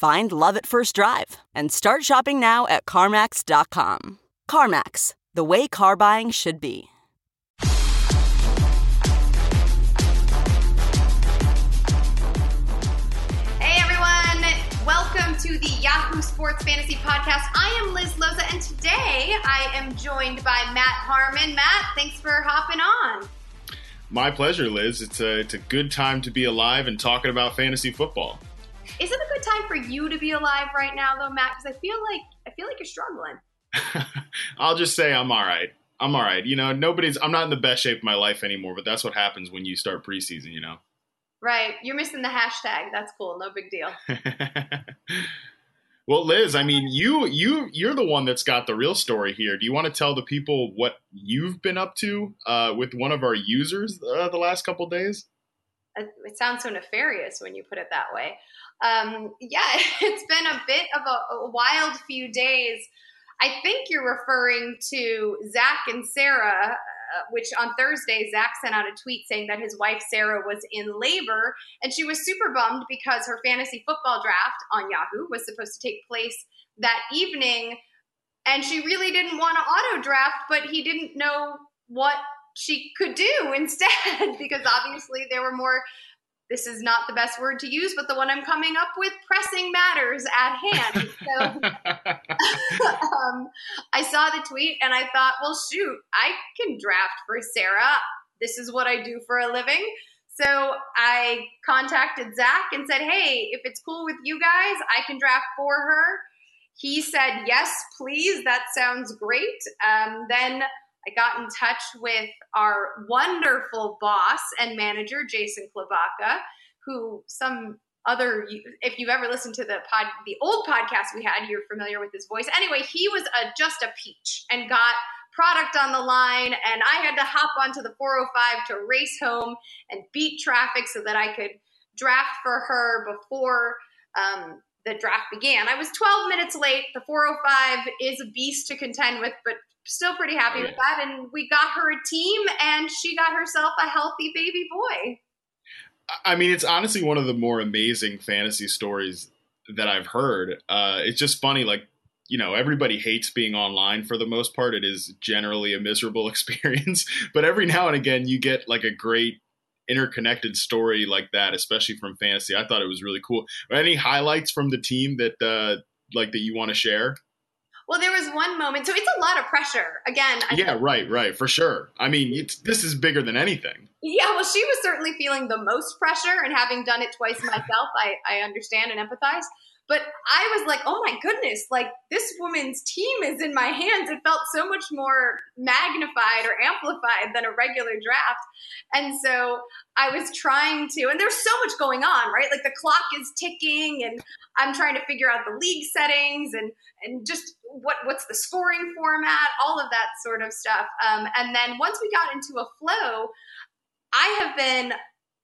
Find love at first drive and start shopping now at CarMax.com. CarMax, the way car buying should be. Hey everyone, welcome to the Yahoo Sports Fantasy Podcast. I am Liz Loza, and today I am joined by Matt Harmon. Matt, thanks for hopping on. My pleasure, Liz. It's a it's a good time to be alive and talking about fantasy football. Is it a good time for you to be alive right now, though, Matt? Because I feel like I feel like you're struggling. I'll just say I'm all right. I'm all right. You know, nobody's. I'm not in the best shape of my life anymore, but that's what happens when you start preseason. You know. Right. You're missing the hashtag. That's cool. No big deal. well, Liz, I mean, you you you're the one that's got the real story here. Do you want to tell the people what you've been up to uh, with one of our users uh, the last couple days? It sounds so nefarious when you put it that way. Um, yeah, it's been a bit of a, a wild few days. I think you're referring to Zach and Sarah uh, which on Thursday, Zach sent out a tweet saying that his wife Sarah was in labor and she was super bummed because her fantasy football draft on Yahoo was supposed to take place that evening. And she really didn't want to auto draft, but he didn't know what she could do instead because obviously there were more this is not the best word to use, but the one I'm coming up with pressing matters at hand. So um, I saw the tweet and I thought, well, shoot, I can draft for Sarah. This is what I do for a living. So I contacted Zach and said, hey, if it's cool with you guys, I can draft for her. He said, yes, please. That sounds great. Um, then I got in touch with our wonderful boss and manager, Jason Klobaka, who some other if you've ever listened to the pod the old podcast we had you're familiar with his voice. Anyway he was a, just a peach and got product on the line and i had to hop onto the 405 to race home and beat traffic so that i could draft for her before um, the draft began. I was 12 minutes late. The 405 is a beast to contend with but still pretty happy with that. And we got her a team, and she got herself a healthy baby boy. I mean, it's honestly one of the more amazing fantasy stories that I've heard. Uh, it's just funny, like you know, everybody hates being online for the most part. It is generally a miserable experience, but every now and again, you get like a great interconnected story like that, especially from fantasy. I thought it was really cool. Any highlights from the team that uh, like that you want to share? Well, there was one moment. So it's a lot of pressure. Again. I yeah, right, right, for sure. I mean, this is bigger than anything. Yeah, well, she was certainly feeling the most pressure, and having done it twice myself, I, I understand and empathize. But I was like, oh my goodness, like this woman's team is in my hands. It felt so much more magnified or amplified than a regular draft. And so I was trying to, and there's so much going on, right? Like the clock is ticking and I'm trying to figure out the league settings and, and just what, what's the scoring format, all of that sort of stuff. Um, and then once we got into a flow, I have been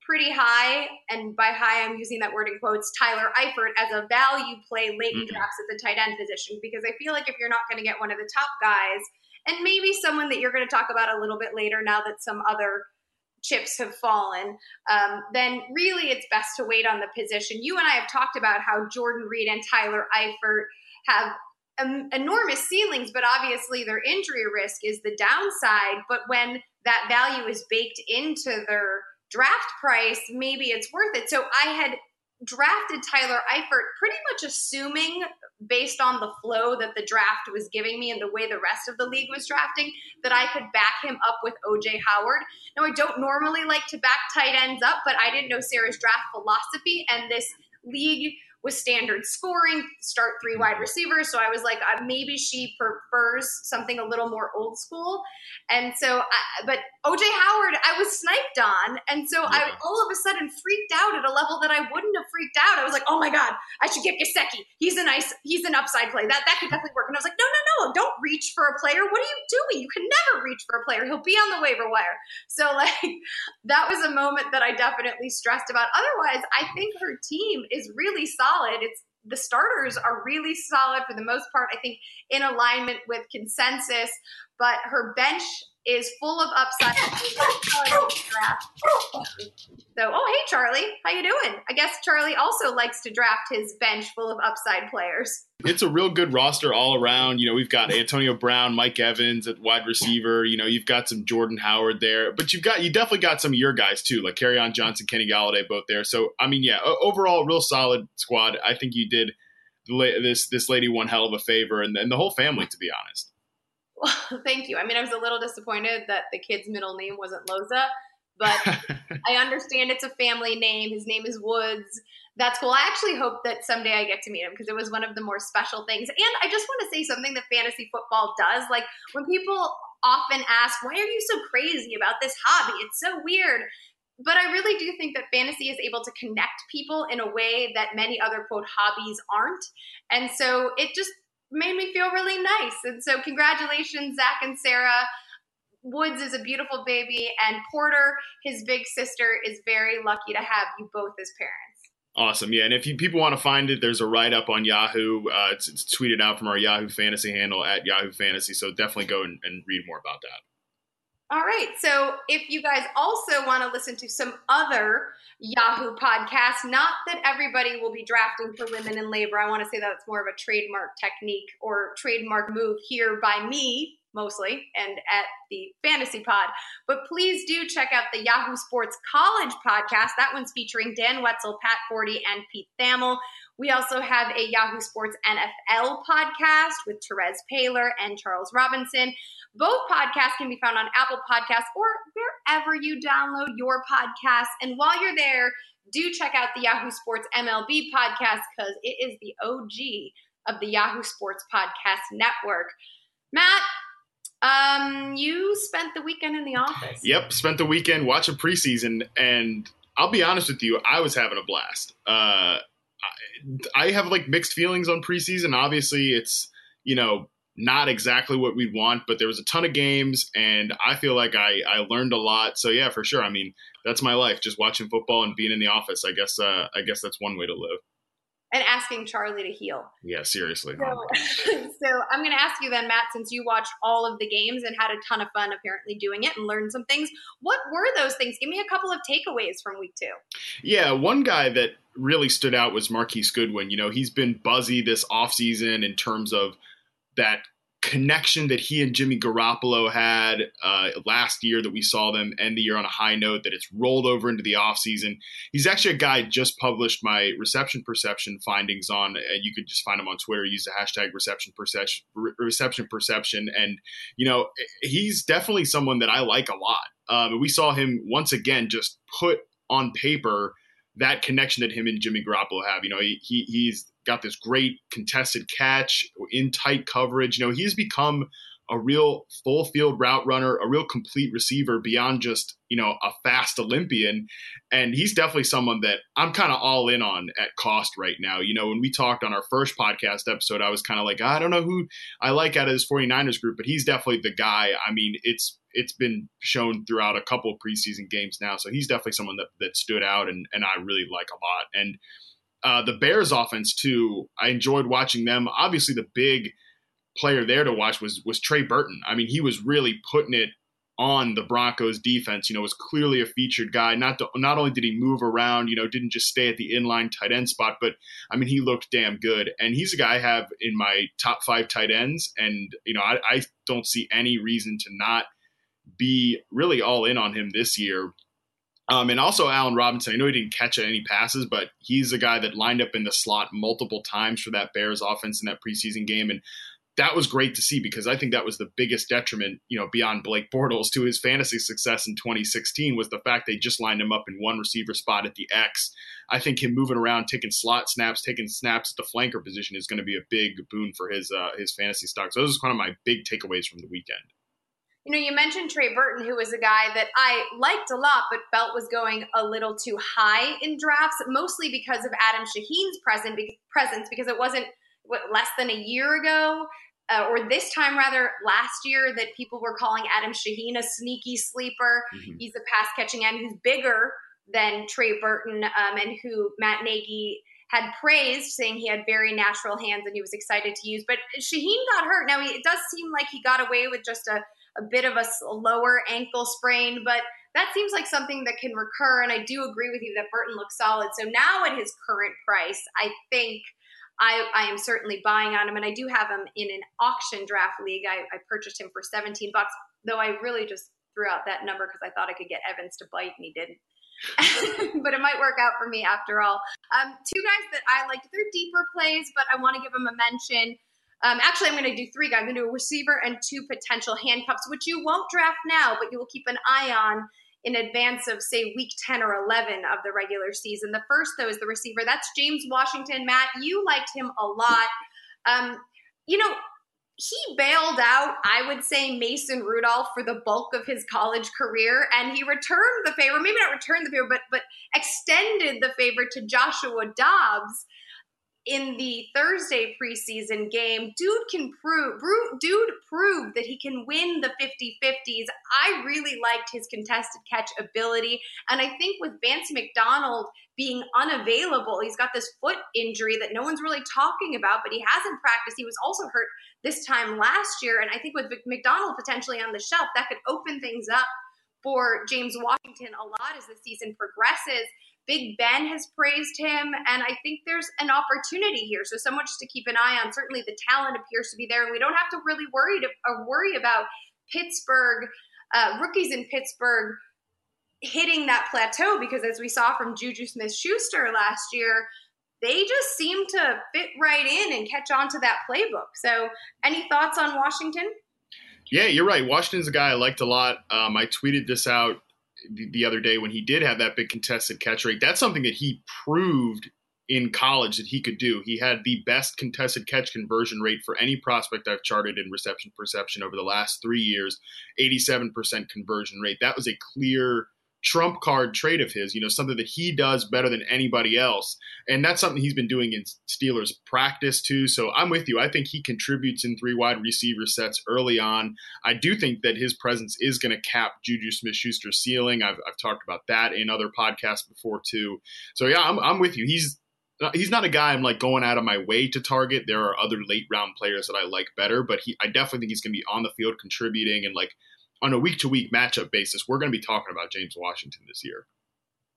pretty high, and by high I'm using that word in quotes, Tyler Eifert as a value play late in mm-hmm. drafts at the tight end position because I feel like if you're not going to get one of the top guys, and maybe someone that you're going to talk about a little bit later now that some other chips have fallen, um, then really it's best to wait on the position. You and I have talked about how Jordan Reed and Tyler Eifert have um, enormous ceilings, but obviously their injury risk is the downside. But when that value is baked into their draft price, maybe it's worth it. So I had drafted Tyler Eifert pretty much assuming based on the flow that the draft was giving me and the way the rest of the league was drafting that I could back him up with OJ Howard. Now I don't normally like to back tight ends up, but I didn't know Sarah's draft philosophy and this league with standard scoring, start three wide receivers. So I was like, uh, maybe she prefers something a little more old school. And so, I, but OJ Howard, I was sniped on. And so yeah. I all of a sudden freaked out at a level that I wouldn't have freaked out. I was like, oh my God, I should get Gesicki. He's a nice, he's an upside play. That, that could definitely work. And I was like, no, no, no, don't reach for a player. What are you doing? You can never reach for a player. He'll be on the waiver wire. So, like, that was a moment that I definitely stressed about. Otherwise, I think her team is really solid solid. It's the starters are really solid for the most part. I think in alignment with consensus, but her bench is full of upside. so, oh hey Charlie, how you doing? I guess Charlie also likes to draft his bench full of upside players. It's a real good roster all around. You know, we've got Antonio Brown, Mike Evans at wide receiver. You know, you've got some Jordan Howard there, but you've got you definitely got some of your guys too, like on Johnson, Kenny Golladay, both there. So I mean, yeah, overall, real solid squad. I think you did this this lady one hell of a favor, and, and the whole family, to be honest. Well, thank you. I mean, I was a little disappointed that the kid's middle name wasn't Loza, but I understand it's a family name. His name is Woods. That's cool. I actually hope that someday I get to meet him because it was one of the more special things. And I just want to say something that fantasy football does. Like when people often ask, why are you so crazy about this hobby? It's so weird. But I really do think that fantasy is able to connect people in a way that many other quote hobbies aren't. And so it just made me feel really nice. And so, congratulations, Zach and Sarah. Woods is a beautiful baby, and Porter, his big sister, is very lucky to have you both as parents. Awesome, yeah. And if you, people want to find it, there's a write up on Yahoo. Uh, it's, it's, tweeted out from our Yahoo Fantasy handle at Yahoo Fantasy. So definitely go and, and read more about that. All right. So if you guys also want to listen to some other Yahoo podcasts, not that everybody will be drafting for women in labor. I want to say that it's more of a trademark technique or trademark move here by me mostly and at the fantasy pod. But please do check out the Yahoo Sports College podcast. That one's featuring Dan Wetzel, Pat Forde, and Pete Thamel. We also have a Yahoo Sports NFL podcast with Terez Paylor and Charles Robinson. Both podcasts can be found on Apple Podcasts or wherever you download your podcasts. And while you're there, do check out the Yahoo Sports MLB podcast because it is the OG of the Yahoo Sports Podcast Network. Matt, um, you spent the weekend in the office. Yep, spent the weekend watching preseason, and I'll be honest with you, I was having a blast. Uh, I have like mixed feelings on preseason. Obviously, it's you know not exactly what we'd want, but there was a ton of games, and I feel like I, I learned a lot. So yeah, for sure. I mean, that's my life, just watching football and being in the office. I guess uh, I guess that's one way to live. And asking Charlie to heal. Yeah, seriously. So, so I'm going to ask you then, Matt, since you watched all of the games and had a ton of fun apparently doing it and learned some things, what were those things? Give me a couple of takeaways from week two. Yeah, one guy that really stood out was Marquise Goodwin. You know, he's been buzzy this offseason in terms of that connection that he and Jimmy Garoppolo had uh, last year that we saw them end the year on a high note that it's rolled over into the offseason. He's actually a guy just published my reception perception findings on, and you could just find him on Twitter. Use the hashtag reception perception, reception perception, and you know he's definitely someone that I like a lot. Um, we saw him once again just put on paper that connection that him and Jimmy Garoppolo have. You know, he, he he's got this great contested catch in tight coverage. You know, he's become a real full field route runner, a real complete receiver beyond just, you know, a fast Olympian. And he's definitely someone that I'm kind of all in on at cost right now. You know, when we talked on our first podcast episode, I was kind of like, ah, I don't know who I like out of this 49ers group, but he's definitely the guy. I mean, it's it's been shown throughout a couple preseason games now. So he's definitely someone that, that stood out and, and I really like a lot. And uh, the Bears offense too, I enjoyed watching them. Obviously, the big player there to watch was was Trey Burton. I mean, he was really putting it on the Broncos defense. You know, was clearly a featured guy. Not to, not only did he move around, you know, didn't just stay at the inline tight end spot, but I mean, he looked damn good. And he's a guy I have in my top five tight ends. And you know, I, I don't see any reason to not be really all in on him this year. Um, and also Allen Robinson. I know he didn't catch any passes, but he's a guy that lined up in the slot multiple times for that Bears offense in that preseason game. And that was great to see because I think that was the biggest detriment, you know, beyond Blake Bortles to his fantasy success in 2016 was the fact they just lined him up in one receiver spot at the X. I think him moving around, taking slot snaps, taking snaps at the flanker position is going to be a big boon for his uh, his fantasy stock. So those are kind of my big takeaways from the weekend. You know, you mentioned Trey Burton, who was a guy that I liked a lot, but felt was going a little too high in drafts, mostly because of Adam Shaheen's present, presence, because it wasn't what, less than a year ago uh, or this time rather last year that people were calling Adam Shaheen a sneaky sleeper. Mm-hmm. He's a pass catching end who's bigger than Trey Burton um, and who Matt Nagy had praised, saying he had very natural hands and he was excited to use. But Shaheen got hurt. Now, it does seem like he got away with just a, a bit of a lower ankle sprain, but that seems like something that can recur. And I do agree with you that Burton looks solid. So now at his current price, I think – I, I am certainly buying on him, and I do have him in an auction draft league. I, I purchased him for 17 bucks, though I really just threw out that number because I thought I could get Evans to bite, and he didn't. but it might work out for me after all. Um, two guys that I like, they're deeper plays, but I want to give them a mention. Um, actually, I'm going to do three guys. I'm going to do a receiver and two potential handcuffs, which you won't draft now, but you will keep an eye on in advance of, say, week 10 or 11 of the regular season. The first, though, is the receiver. That's James Washington. Matt, you liked him a lot. Um, you know, he bailed out, I would say, Mason Rudolph for the bulk of his college career, and he returned the favor, maybe not returned the favor, but but extended the favor to Joshua Dobbs in the Thursday preseason game, dude can prove, dude proved that he can win the 50 50s. I really liked his contested catch ability. And I think with Vance McDonald being unavailable, he's got this foot injury that no one's really talking about, but he hasn't practiced. He was also hurt this time last year. And I think with McDonald potentially on the shelf, that could open things up for James Washington a lot as the season progresses. Big Ben has praised him, and I think there's an opportunity here. So, so much to keep an eye on. Certainly, the talent appears to be there, and we don't have to really worry to uh, worry about Pittsburgh uh, rookies in Pittsburgh hitting that plateau because, as we saw from Juju Smith-Schuster last year, they just seem to fit right in and catch on to that playbook. So, any thoughts on Washington? Yeah, you're right. Washington's a guy I liked a lot. Um, I tweeted this out the, the other day when he did have that big contested catch rate. That's something that he proved in college that he could do. He had the best contested catch conversion rate for any prospect I've charted in reception perception over the last three years 87% conversion rate. That was a clear trump card trait of his, you know, something that he does better than anybody else. And that's something he's been doing in Steelers practice too. So I'm with you. I think he contributes in three wide receiver sets early on. I do think that his presence is going to cap Juju Smith Schuster's ceiling. I've, I've talked about that in other podcasts before too. So yeah, I'm, I'm with you. He's, uh, he's not a guy I'm like going out of my way to target. There are other late round players that I like better, but he I definitely think he's going to be on the field contributing and like on a week to week matchup basis, we're going to be talking about James Washington this year.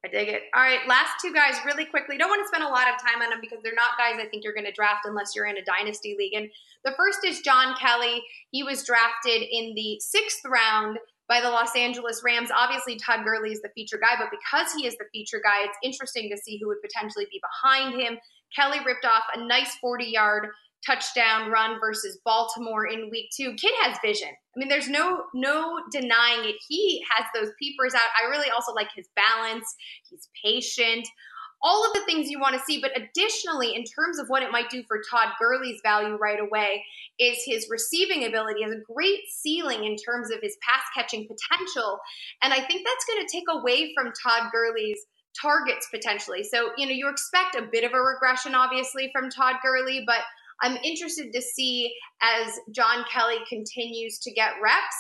I dig it. All right, last two guys really quickly. Don't want to spend a lot of time on them because they're not guys I think you're going to draft unless you're in a dynasty league. And the first is John Kelly. He was drafted in the sixth round by the Los Angeles Rams. Obviously, Todd Gurley is the feature guy, but because he is the feature guy, it's interesting to see who would potentially be behind him. Kelly ripped off a nice 40 yard touchdown run versus Baltimore in week two. Kid has vision. I mean, there's no no denying it. He has those peepers out. I really also like his balance. He's patient. All of the things you want to see, but additionally, in terms of what it might do for Todd Gurley's value right away, is his receiving ability. Has a great ceiling in terms of his pass catching potential. And I think that's going to take away from Todd Gurley's targets potentially. So, you know, you expect a bit of a regression, obviously, from Todd Gurley, but I'm interested to see as John Kelly continues to get reps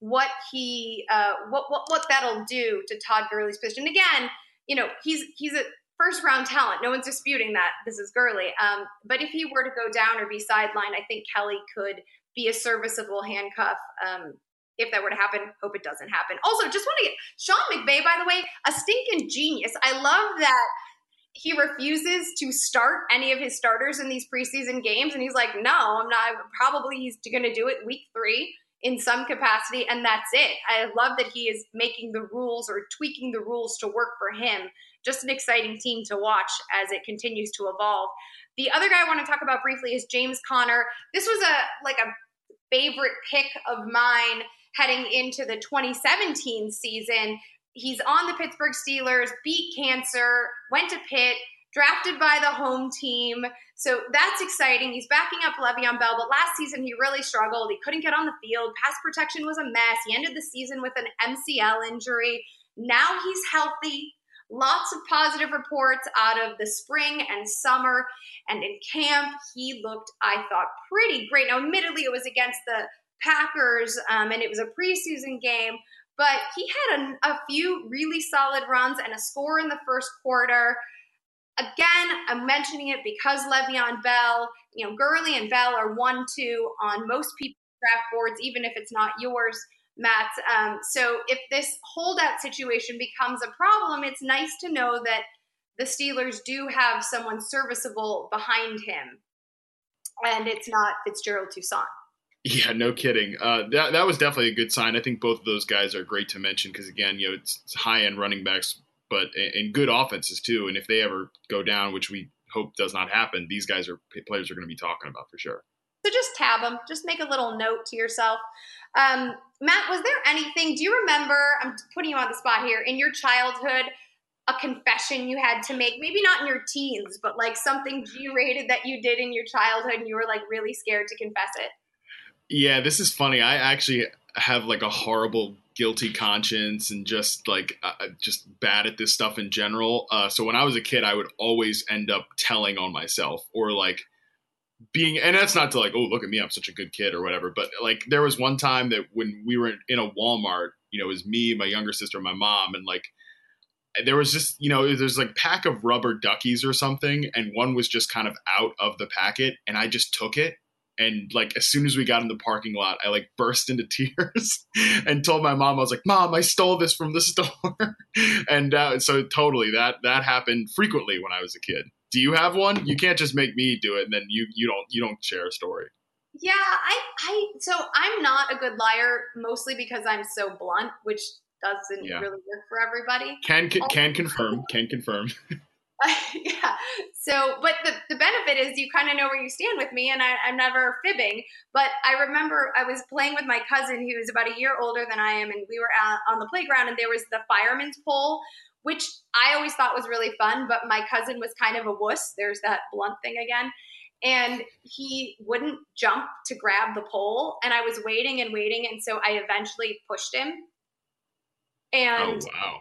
what he uh, what, what what that'll do to Todd Gurley's position. Again, you know he's he's a first round talent. No one's disputing that. This is Gurley. Um, but if he were to go down or be sidelined, I think Kelly could be a serviceable handcuff. Um, if that were to happen, hope it doesn't happen. Also, just want to get Sean McVay, by the way, a stinking genius. I love that he refuses to start any of his starters in these preseason games and he's like no i'm not probably he's going to do it week three in some capacity, and that's it. I love that he is making the rules or tweaking the rules to work for him. Just an exciting team to watch as it continues to evolve. The other guy I want to talk about briefly is James Conner. This was a like a favorite pick of mine heading into the 2017 season. He's on the Pittsburgh Steelers, beat cancer, went to Pitt, drafted by the home team. So that's exciting. He's backing up Le'Veon Bell, but last season he really struggled. He couldn't get on the field. Pass protection was a mess. He ended the season with an MCL injury. Now he's healthy. Lots of positive reports out of the spring and summer. And in camp, he looked, I thought, pretty great. Now, admittedly, it was against the Packers um, and it was a preseason game, but he had a, a few really solid runs and a score in the first quarter. Again, I'm mentioning it because Le'Veon Bell, you know, Gurley and Bell are one two on most people's draft boards, even if it's not yours, Matt. Um, so if this holdout situation becomes a problem, it's nice to know that the Steelers do have someone serviceable behind him, and it's not Fitzgerald Toussaint. Yeah, no kidding. Uh, that that was definitely a good sign. I think both of those guys are great to mention because again, you know, it's, it's high end running backs but and good offenses too. And if they ever go down, which we hope does not happen, these guys are players are going to be talking about for sure. So just tab them. Just make a little note to yourself. Um, Matt, was there anything? Do you remember? I'm putting you on the spot here. In your childhood, a confession you had to make? Maybe not in your teens, but like something G-rated that you did in your childhood, and you were like really scared to confess it. Yeah, this is funny. I actually have like a horrible guilty conscience and just like uh, uh, just bad at this stuff in general. Uh, so when I was a kid, I would always end up telling on myself or like being, and that's not to like, oh, look at me, I'm such a good kid or whatever. But like there was one time that when we were in a Walmart, you know, it was me, my younger sister, my mom, and like there was just you know there's like pack of rubber duckies or something and one was just kind of out of the packet and i just took it and like as soon as we got in the parking lot i like burst into tears and told my mom i was like mom i stole this from the store. And uh, so totally that that happened frequently when i was a kid. Do you have one? You can't just make me do it and then you you don't you don't share a story. Yeah i i so i'm not a good liar mostly because i'm so blunt which doesn't yeah. really work for everybody. Can can, can confirm can confirm yeah. So, but the, the benefit is you kind of know where you stand with me, and I, I'm never fibbing. But I remember I was playing with my cousin who is about a year older than I am, and we were out on the playground, and there was the fireman's pole, which I always thought was really fun. But my cousin was kind of a wuss. There's that blunt thing again. And he wouldn't jump to grab the pole. And I was waiting and waiting. And so I eventually pushed him. And oh, wow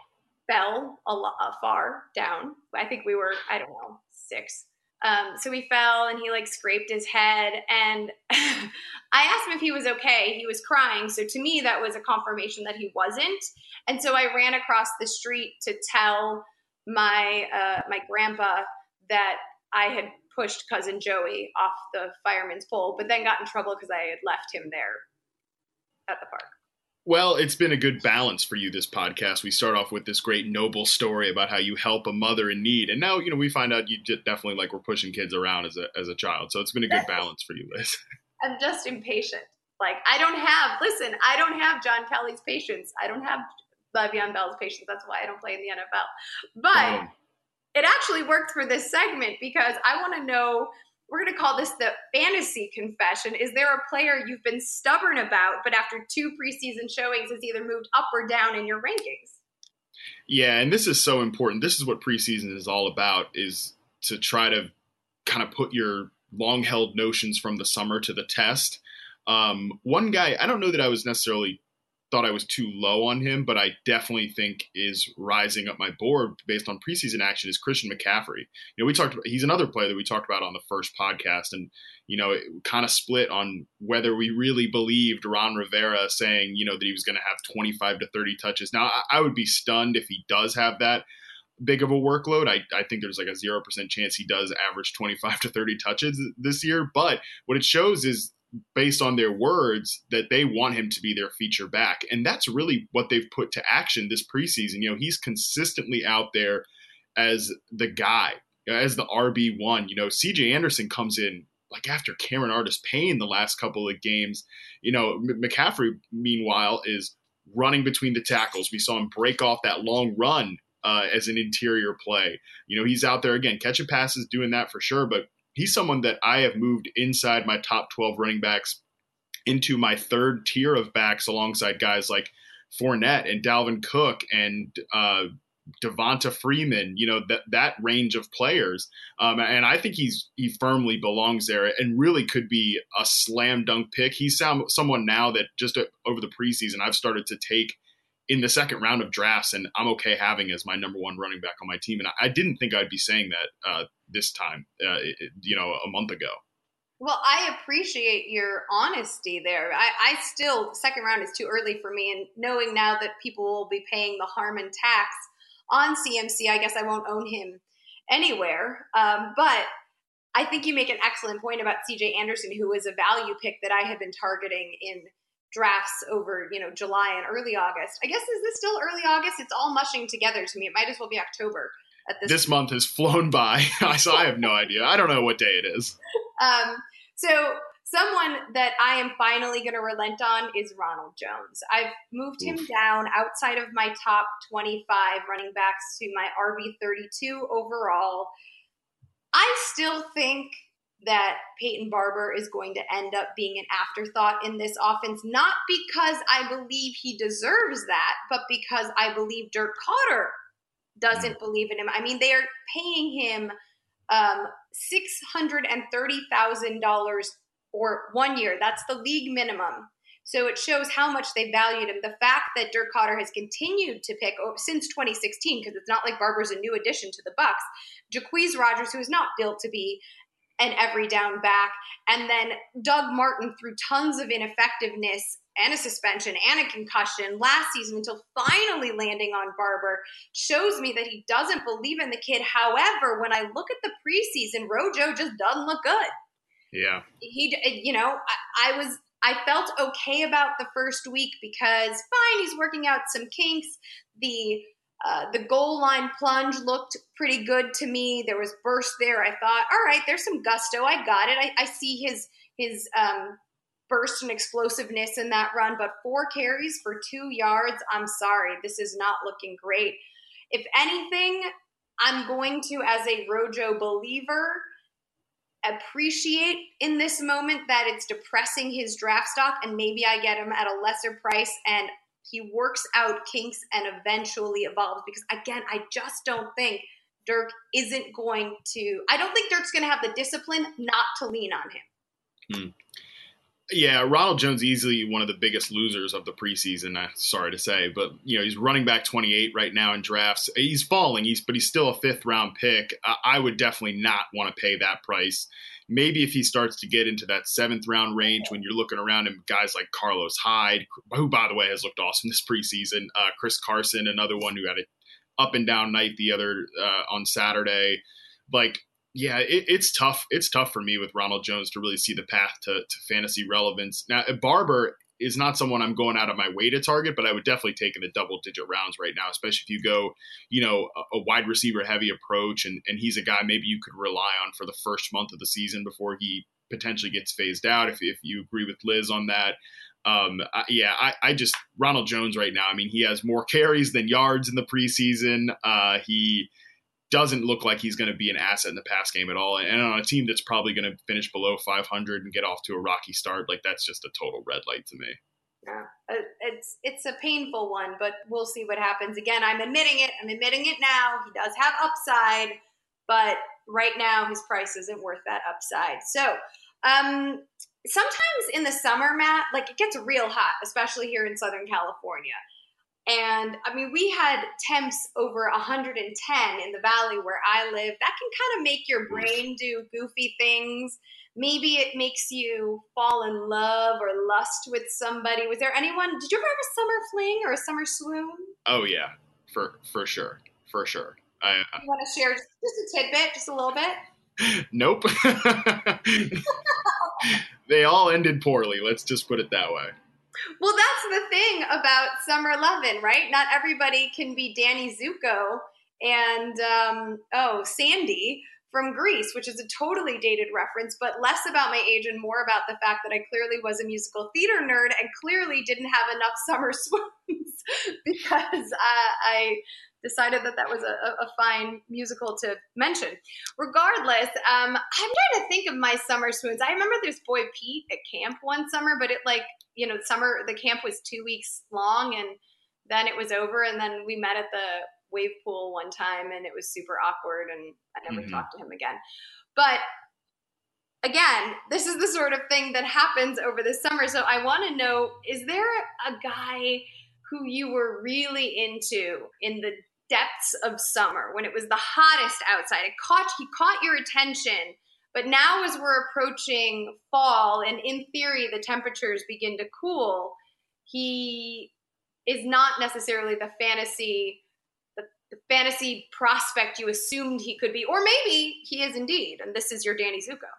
fell a lot uh, far down. I think we were, I don't know, six. Um, so he fell and he like scraped his head. And I asked him if he was okay. He was crying. So to me, that was a confirmation that he wasn't. And so I ran across the street to tell my uh, my grandpa that I had pushed cousin Joey off the fireman's pole, but then got in trouble because I had left him there at the park. Well, it's been a good balance for you this podcast. We start off with this great noble story about how you help a mother in need, and now you know we find out you definitely like we're pushing kids around as a as a child. So it's been a good balance for you, Liz. I'm just impatient. Like I don't have listen, I don't have John Kelly's patience. I don't have Le'Veon Bell's patience. That's why I don't play in the NFL. But it actually worked for this segment because I want to know we're going to call this the fantasy confession. Is there a player you've been stubborn about, but after two preseason showings has either moved up or down in your rankings? Yeah, and this is so important. This is what preseason is all about is to try to kind of put your long held notions from the summer to the test. Um, one guy, I don't know that I was necessarily thought I was too low on him, but I definitely think is rising up my board based on preseason action is Christian McCaffrey. You know, we talked about he's another player that we talked about on the first podcast, and you know, it kind of split on whether we really believed Ron Rivera saying you know that he was going to have 25 to 30 touches. Now, I, I would be stunned if he does have that big of a workload. I, I think there's like a 0% chance he does average 25 to 30 touches this year. But what it shows is based on their words that they want him to be their feature back. And that's really what they've put to action this preseason. You know, he's consistently out there as the guy, as the RB1. You know, CJ Anderson comes in like after Cameron Artis-Payne the last couple of games, you know, McCaffrey meanwhile is running between the tackles. We saw him break off that long run uh, as an interior play. You know, he's out there again catching passes, doing that for sure. But he's someone that I have moved inside my top 12 running backs into my third tier of backs alongside guys like Fournette and Dalvin Cook and uh, Devonta Freeman, you know that that range of players, um, and I think he's he firmly belongs there, and really could be a slam dunk pick. He's some, someone now that just uh, over the preseason I've started to take in the second round of drafts, and I'm okay having as my number one running back on my team. And I, I didn't think I'd be saying that uh, this time, uh, you know, a month ago. Well, I appreciate your honesty there. I, I, still second round is too early for me, and knowing now that people will be paying the Harmon tax on CMC, I guess I won't own him anywhere. Um, but I think you make an excellent point about CJ Anderson, who was a value pick that I had been targeting in drafts over you know July and early August. I guess is this still early August? It's all mushing together to me. It might as well be October at this. This month has flown by, so I have no idea. I don't know what day it is. Um, so someone that I am finally going to relent on is Ronald Jones. I've moved him Oof. down outside of my top 25 running backs to my RB 32 overall. I still think that Peyton Barber is going to end up being an afterthought in this offense, not because I believe he deserves that, but because I believe Dirk Koetter doesn't believe in him. I mean, they are paying him um, $630,000 for one year. That's the league minimum. So it shows how much they valued him. The fact that Dirk Koetter has continued to pick oh, since 2016, because it's not like Barber's a new addition to the Bucs. Jacquizz Rodgers, who is not built to be an every down back, and then Doug Martin through tons of ineffectiveness and a suspension and a concussion last season until finally landing on Barber shows me that he doesn't believe in the kid. However, when I look at the preseason, Rojo just doesn't look good. Yeah. He, you know, I, I was, I felt okay about the first week because fine, he's working out some kinks. The uh, the goal line plunge looked pretty good to me. There was burst there. I thought, all right, there's some gusto. I got it. I, I see his his um, burst and explosiveness in that run, but four carries for two yards. I'm sorry, this is not looking great. If anything, I'm going to, as a Rojo believer, appreciate in this moment that it's depressing his draft stock and maybe I get him at a lesser price and he works out kinks and eventually evolves because again I just don't think Dirk isn't going to I don't think Dirk's going to have the discipline not to lean on him. Hmm. Yeah, Ronald Jones easily one of the biggest losers of the preseason. I'm sorry to say, but you know he's running back 28 right now in drafts. He's falling, he's but he's still a fifth round pick. I would definitely not want to pay that price. Maybe if he starts to get into that seventh round range, when you're looking around him, guys like Carlos Hyde, who by the way has looked awesome this preseason, uh, Chris Carson, another one who had an up and down night the other uh, on Saturday. Like yeah, it, it's tough. It's tough for me with Ronald Jones to really see the path to, to fantasy relevance. Now, Barber is not someone I'm going out of my way to target, but I would definitely take in the double digit rounds right now, especially if you go, you know, a, a wide receiver heavy approach and, and he's a guy maybe you could rely on for the first month of the season before he potentially gets phased out. If, if you agree with Liz on that. Um, I, yeah, I, I just, Ronald Jones right now, I mean, he has more carries than yards in the preseason. Uh, he, doesn't look like he's going to be an asset in the pass game at all. And on a team that's probably going to finish below 500 and get off to a rocky start, like that's just a total red light to me. Yeah, uh, it's it's a painful one, but we'll see what happens. Again, I'm admitting it. I'm admitting it now. He does have upside, but right now his price isn't worth that upside. So, um, sometimes in the summer, Matt, like it gets real hot, especially here in Southern California. And I mean, we had temps over 110 in the valley where I live. That can kind of make your brain do goofy things. Maybe it makes you fall in love or lust with somebody. Was there anyone? Did you ever have a summer fling or a summer swoon? Oh yeah, for for sure, for sure. I, uh, you want to share just a tidbit, just a little bit? Nope. they all ended poorly. Let's just put it that way. Well, that's the thing about Summer Lovin', right? Not everybody can be Danny Zuko and um, oh Sandy from Grease, which is a totally dated reference, but less about my age and more about the fact that I clearly was a musical theater nerd and clearly didn't have enough summer swoons because uh, I decided that that was a, a, fine musical to mention. Regardless, um, I'm trying to think of my summer swoons. I remember this boy Pete at camp one summer, but it like you know summer the camp was two weeks long and then it was over and then we met at the wave pool one time and it was super awkward and I never mm-hmm. talked to him again. But again, this is the sort of thing that happens over the summer. So I want to know is there a guy who you were really into in the depths of summer when it was the hottest outside? It caught he caught your attention. But now as we're approaching fall and in theory the temperatures begin to cool, he is not necessarily the fantasy the fantasy prospect you assumed he could be, or maybe he is indeed, and this is your Danny Zuko.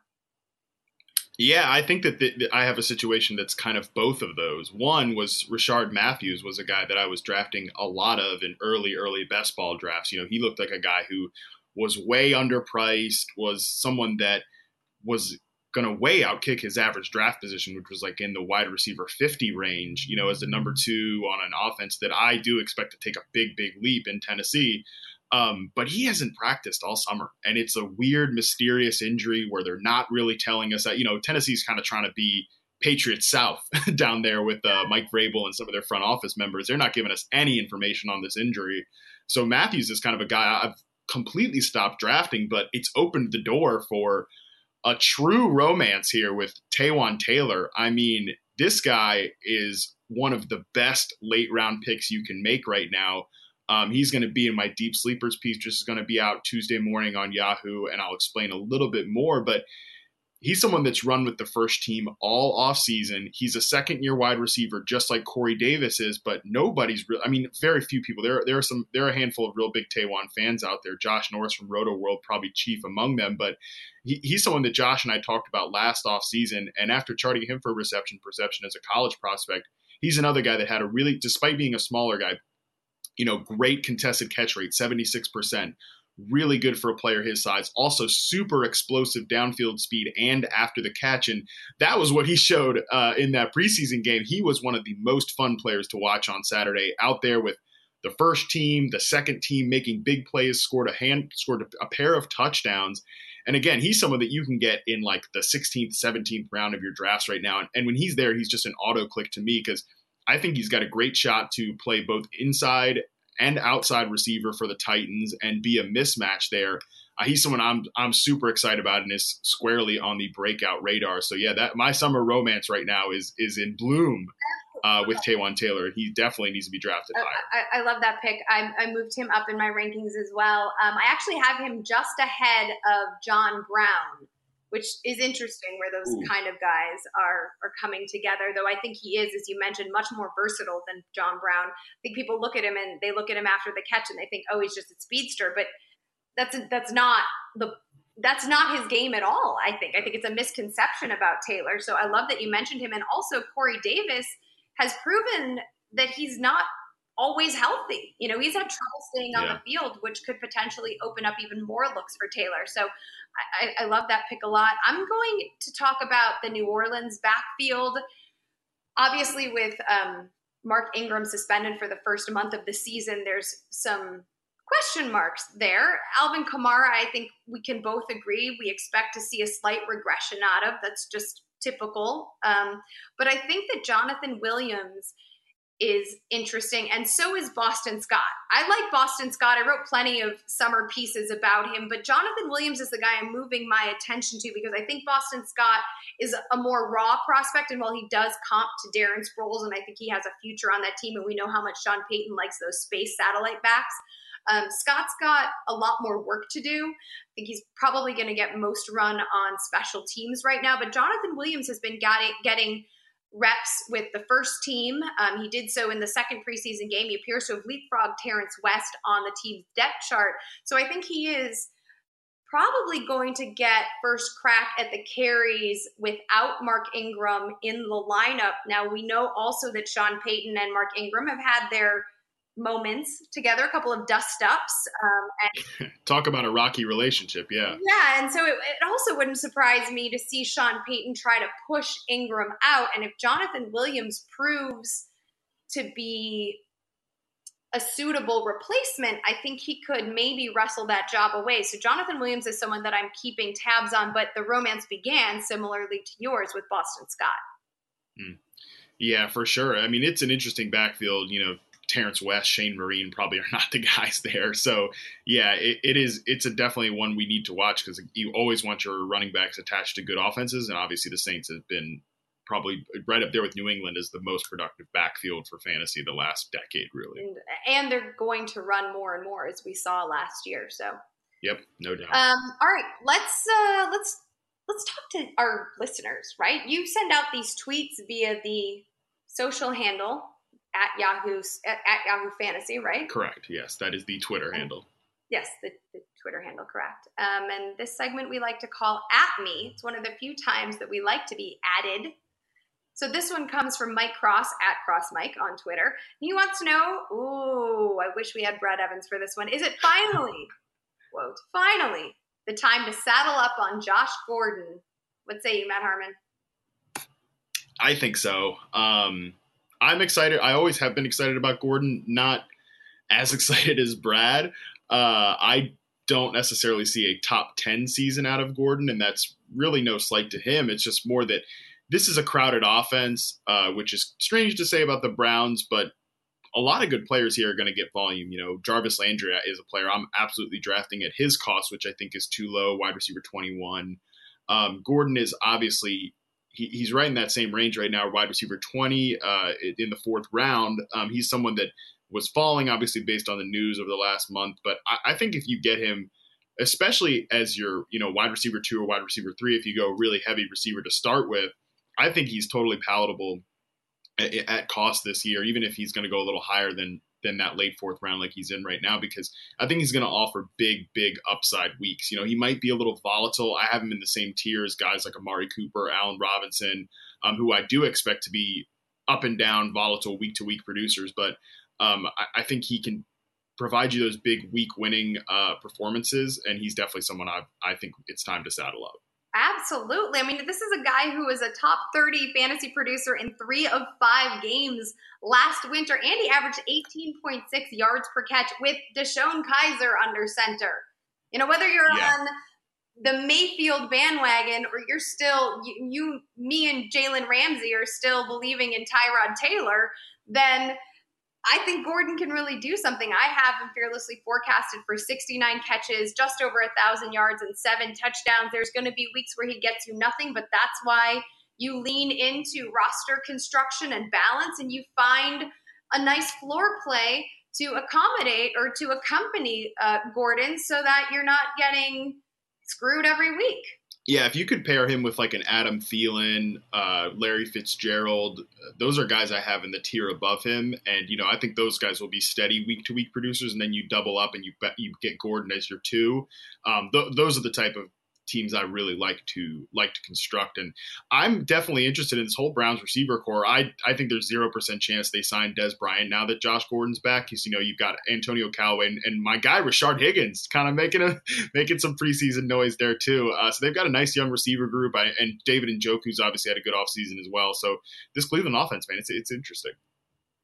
Yeah, I think that, the, I have a situation that's kind of both of those. One was Rishard Matthews was a guy that I was drafting a lot of in early, early best ball drafts. You know, he looked like a guy who was way underpriced, was someone that was going to way outkick his average draft position, which was like in the wide receiver 50 range, you know, as the number two on an offense that I do expect to take a big, big leap in Tennessee. Um, but he hasn't practiced all summer. And it's a weird, mysterious injury where they're not really telling us that, you know, Tennessee's kind of trying to be Patriots South down there with uh, Mike Vrabel and some of their front office members. They're not giving us any information on this injury. So Matthews is kind of a guy I've completely stopped drafting, but it's opened the door for a true romance here with Taywan Taylor. I mean, this guy is one of the best late round picks you can make right now. Um, he's going to be in my deep sleepers piece, just is going to be out Tuesday morning on Yahoo, and I'll explain a little bit more. But he's someone that's run with the first team all off season. He's a second year wide receiver, just like Corey Davis is, but nobody's real. I mean, very few people. There, there are some. There are a handful of real big Taywan fans out there. Josh Norris from Rotoworld, probably chief among them, but he, he's someone that Josh and I talked about last off season. And after charting him for reception perception as a college prospect, he's another guy that had a really, despite being a smaller guy, you know, great contested catch rate, seventy six percent really good for a player his size. Also, super explosive downfield speed and after the catch. And that was what he showed uh, in that preseason game. He was one of the most fun players to watch on Saturday out there with the first team, the second team making big plays, scored a hand, scored a, a pair of touchdowns. And again, he's someone that you can get in like the 16th, 17th round of your drafts right now. And, and when he's there, he's just an auto click to me because I think he's got a great shot to play both inside and outside receiver for the Titans and be a mismatch there. Uh, he's someone I'm I'm super excited about and is squarely on the breakout radar. So yeah, that my summer romance right now is is in bloom uh, with Taywan Taylor. He definitely needs to be drafted higher. I, I love that pick. I, I, moved him up in my rankings as well. Um, I actually have him just ahead of John Brown which is interesting where those Ooh. kind of guys are are coming together. Though I think he is, as you mentioned, much more versatile than John Brown. I think people look at him and they look at him after the catch and they think, oh, he's just a speedster, but that's that's not the that's not his game at all. I think. I think it's a misconception about Taylor. So I love that you mentioned him, and also Corey Davis has proven that he's not always healthy. You know, he's had trouble staying on yeah. the field, which could potentially open up even more looks for Taylor. So I, I, love that pick a lot. I'm going to talk about the New Orleans backfield. Obviously, with um, Mark Ingram suspended for the first month of the season, there's some question marks there. Alvin Kamara, I think we can both agree we expect to see a slight regression out of. That's just typical. Um, but I think that Jonathan Williams – is interesting, and so is Boston Scott. I like Boston Scott. I wrote plenty of summer pieces about him, but Jonathan Williams is the guy I'm moving my attention to because I think Boston Scott is a more raw prospect. And while he does comp to Darren Sproles, and I think he has a future on that team, and we know how much Sean Payton likes those space satellite backs. Um, Scott's got a lot more work to do. I think he's probably going to get most run on special teams right now. But Jonathan Williams has been getting reps with the first team. Um, he did so in the second preseason game. He appears to have leapfrogged Terrence West on the team's depth chart. So I think he is probably going to get first crack at the carries without Mark Ingram in the lineup. Now we know also that Sean Payton and Mark Ingram have had their moments together, a couple of dust ups. Um, Talk about a rocky relationship, yeah. Yeah, and so it, it, also wouldn't surprise me to see Sean Payton try to push Ingram out. And if Jonathan Williams proves to be a suitable replacement, I think he could maybe wrestle that job away. So Jonathan Williams is someone that I'm keeping tabs on, but the romance began similarly to yours with Boston Scott. Hmm. Yeah, for sure. I mean, it's an interesting backfield. You know, Terrance West, Shane Vereen probably are not the guys there. So yeah, it, it is. It's a definitely one we need to watch because you always want your running backs attached to good offenses, and obviously the Saints have been probably right up there with New England as the most productive backfield for fantasy the last decade, really. And, and they're going to run more and more as we saw last year. So. Yep, no doubt. Um, all right, let's uh, let's let's talk to our listeners. Right, you send out these tweets via the social handle at Yahoo at, at Yahoo Fantasy, right? Correct. Yes, that is the Twitter handle. Yes, the, the Twitter handle, correct. Um, and this segment we like to call At Me. It's one of the few times that we like to be added. So this one comes from Mike Cross at Cross Mike on Twitter. He wants to know, ooh, I wish we had Brad Evans for this one. Is it finally, quote, finally the time to saddle up on Josh Gordon? What say you, Matt Harmon? I think so. Um, I'm excited. I always have been excited about Gordon. Not as excited as Brad. Uh, I don't necessarily see a top 10 season out of Gordon, and that's really no slight to him. It's just more that this is a crowded offense, uh, which is strange to say about the Browns, but a lot of good players here are going to get volume. You know, Jarvis Landry is a player I'm absolutely drafting at his cost, which I think is too low, wide receiver 21. Um, Gordon is obviously he, he's right in that same range right now, wide receiver 20 uh, in the fourth round. Um, he's someone that was falling, obviously, based on the news over the last month. But I, I, think if you get him, especially as your you know wide receiver two or wide receiver three, if you go really heavy receiver to start with, I think he's totally palatable at, at cost this year, even if he's going to go a little higher than than that late fourth round like he's in right now because I think he's going to offer big, big upside weeks. You know, he might be a little volatile. I have him in the same tier as guys like Amari Cooper, Allen Robinson, um, who I do expect to be up and down, volatile week to week producers. But um, I, I, think he can provide you those big week winning uh, performances, and he's definitely someone I I think it's time to saddle up. Absolutely. I mean, this is a guy who was a top 30 fantasy producer in three of five games last winter, and he averaged 18.6 yards per catch with DeShone Kizer under center. You know, whether you're yeah. on the Mayfield bandwagon or you're still, you, you me and Jalen Ramsey are still believing in Tyrod Taylor, then – I think Gordon can really do something. I have him fearlessly forecasted for 69 catches, just over a thousand yards, and seven touchdowns. There's going to be weeks where he gets you nothing, but that's why you lean into roster construction and balance, and you find a nice floor play to accommodate or to accompany uh, Gordon, so that you're not getting screwed every week. Yeah, if you could pair him with like an Adam Thielen, uh, Larry Fitzgerald, those are guys I have in the tier above him, and you know I think those guys will be steady week to week producers, and then you double up and you bet you get Gordon as your two. Um, th- those are the type of teams I really like to like to construct. And I'm definitely interested in this whole Browns receiver corps. I I think there's zero percent chance they sign Dez Bryant now that Josh Gordon's back. Because you know you've got Antonio Callaway and, and, my guy Rashard Higgins kind of making a making some preseason noise there too. Uh, so they've got a nice young receiver group. I, and David Njoku's obviously had a good offseason as well. So this Cleveland offense, man, it's it's interesting.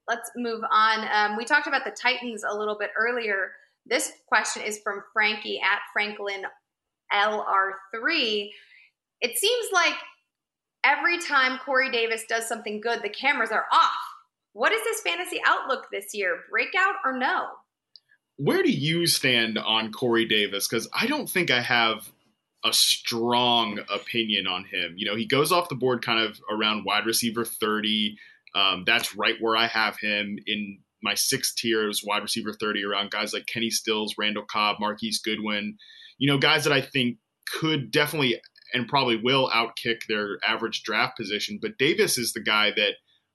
Let's move on. Um, we talked about the Titans a little bit earlier. This question is from Frankie at Franklin LR3, it seems like every time Corey Davis does something good, the cameras are off. What is his fantasy outlook this year? Breakout or no? Where do you stand on Corey Davis? Because I don't think I have a strong opinion on him. You know, he goes off the board kind of around wide receiver 30. Um, that's right where I have him in my sixth tier is wide receiver 30 around guys like Kenny Stills, Randall Cobb, Marquise Goodwin you know, guys that I think could definitely and probably will outkick their average draft position. But Davis is the guy that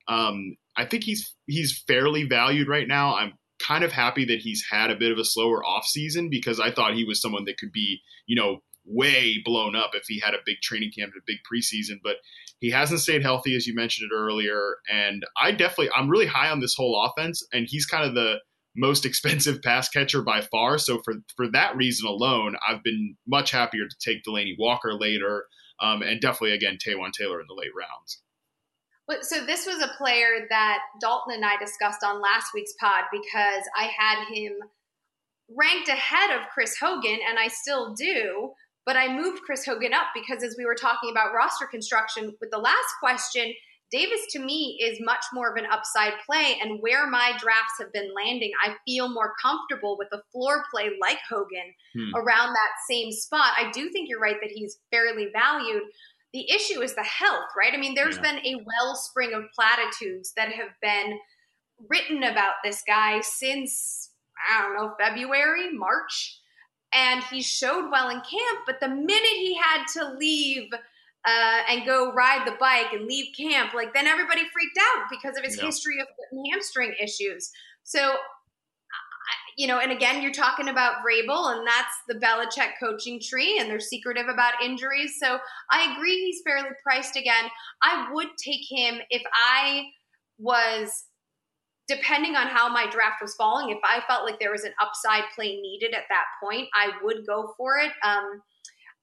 um, I think he's he's fairly valued right now. I'm kind of happy that he's had a bit of a slower offseason because I thought he was someone that could be, you know, way blown up if he had a big training camp and a big preseason. But he hasn't stayed healthy, as you mentioned it earlier. And I definitely, I'm really high on this whole offense. And he's kind of the most expensive pass catcher by far. So for for that reason alone, I've been much happier to take Delanie Walker later, um, and definitely again Taywan Taylor in the late rounds. But so this was a player that Dalton and I discussed on last week's pod because I had him ranked ahead of Chris Hogan, and I still do. But I moved Chris Hogan up because as we were talking about roster construction with the last question, Davis to me is much more of an upside play. And where my drafts have been landing, I feel more comfortable with a floor play like Hogan hmm. around that same spot. I do think you're right that he's fairly valued. The issue is the health, right? I mean, there's yeah. been a wellspring of platitudes that have been written about this guy since, I don't know, February, March. And he showed well in camp, but the minute he had to leave – uh, and go ride the bike and leave camp, like then everybody freaked out because of his yeah. history of hamstring issues. So, you know, and again, you're talking about Vrabel, and that's the Belichick coaching tree, and they're secretive about injuries. So I agree he's fairly priced again. I would take him if I was depending on how my draft was falling, if I felt like there was an upside play needed at that point, I would go for it. Um,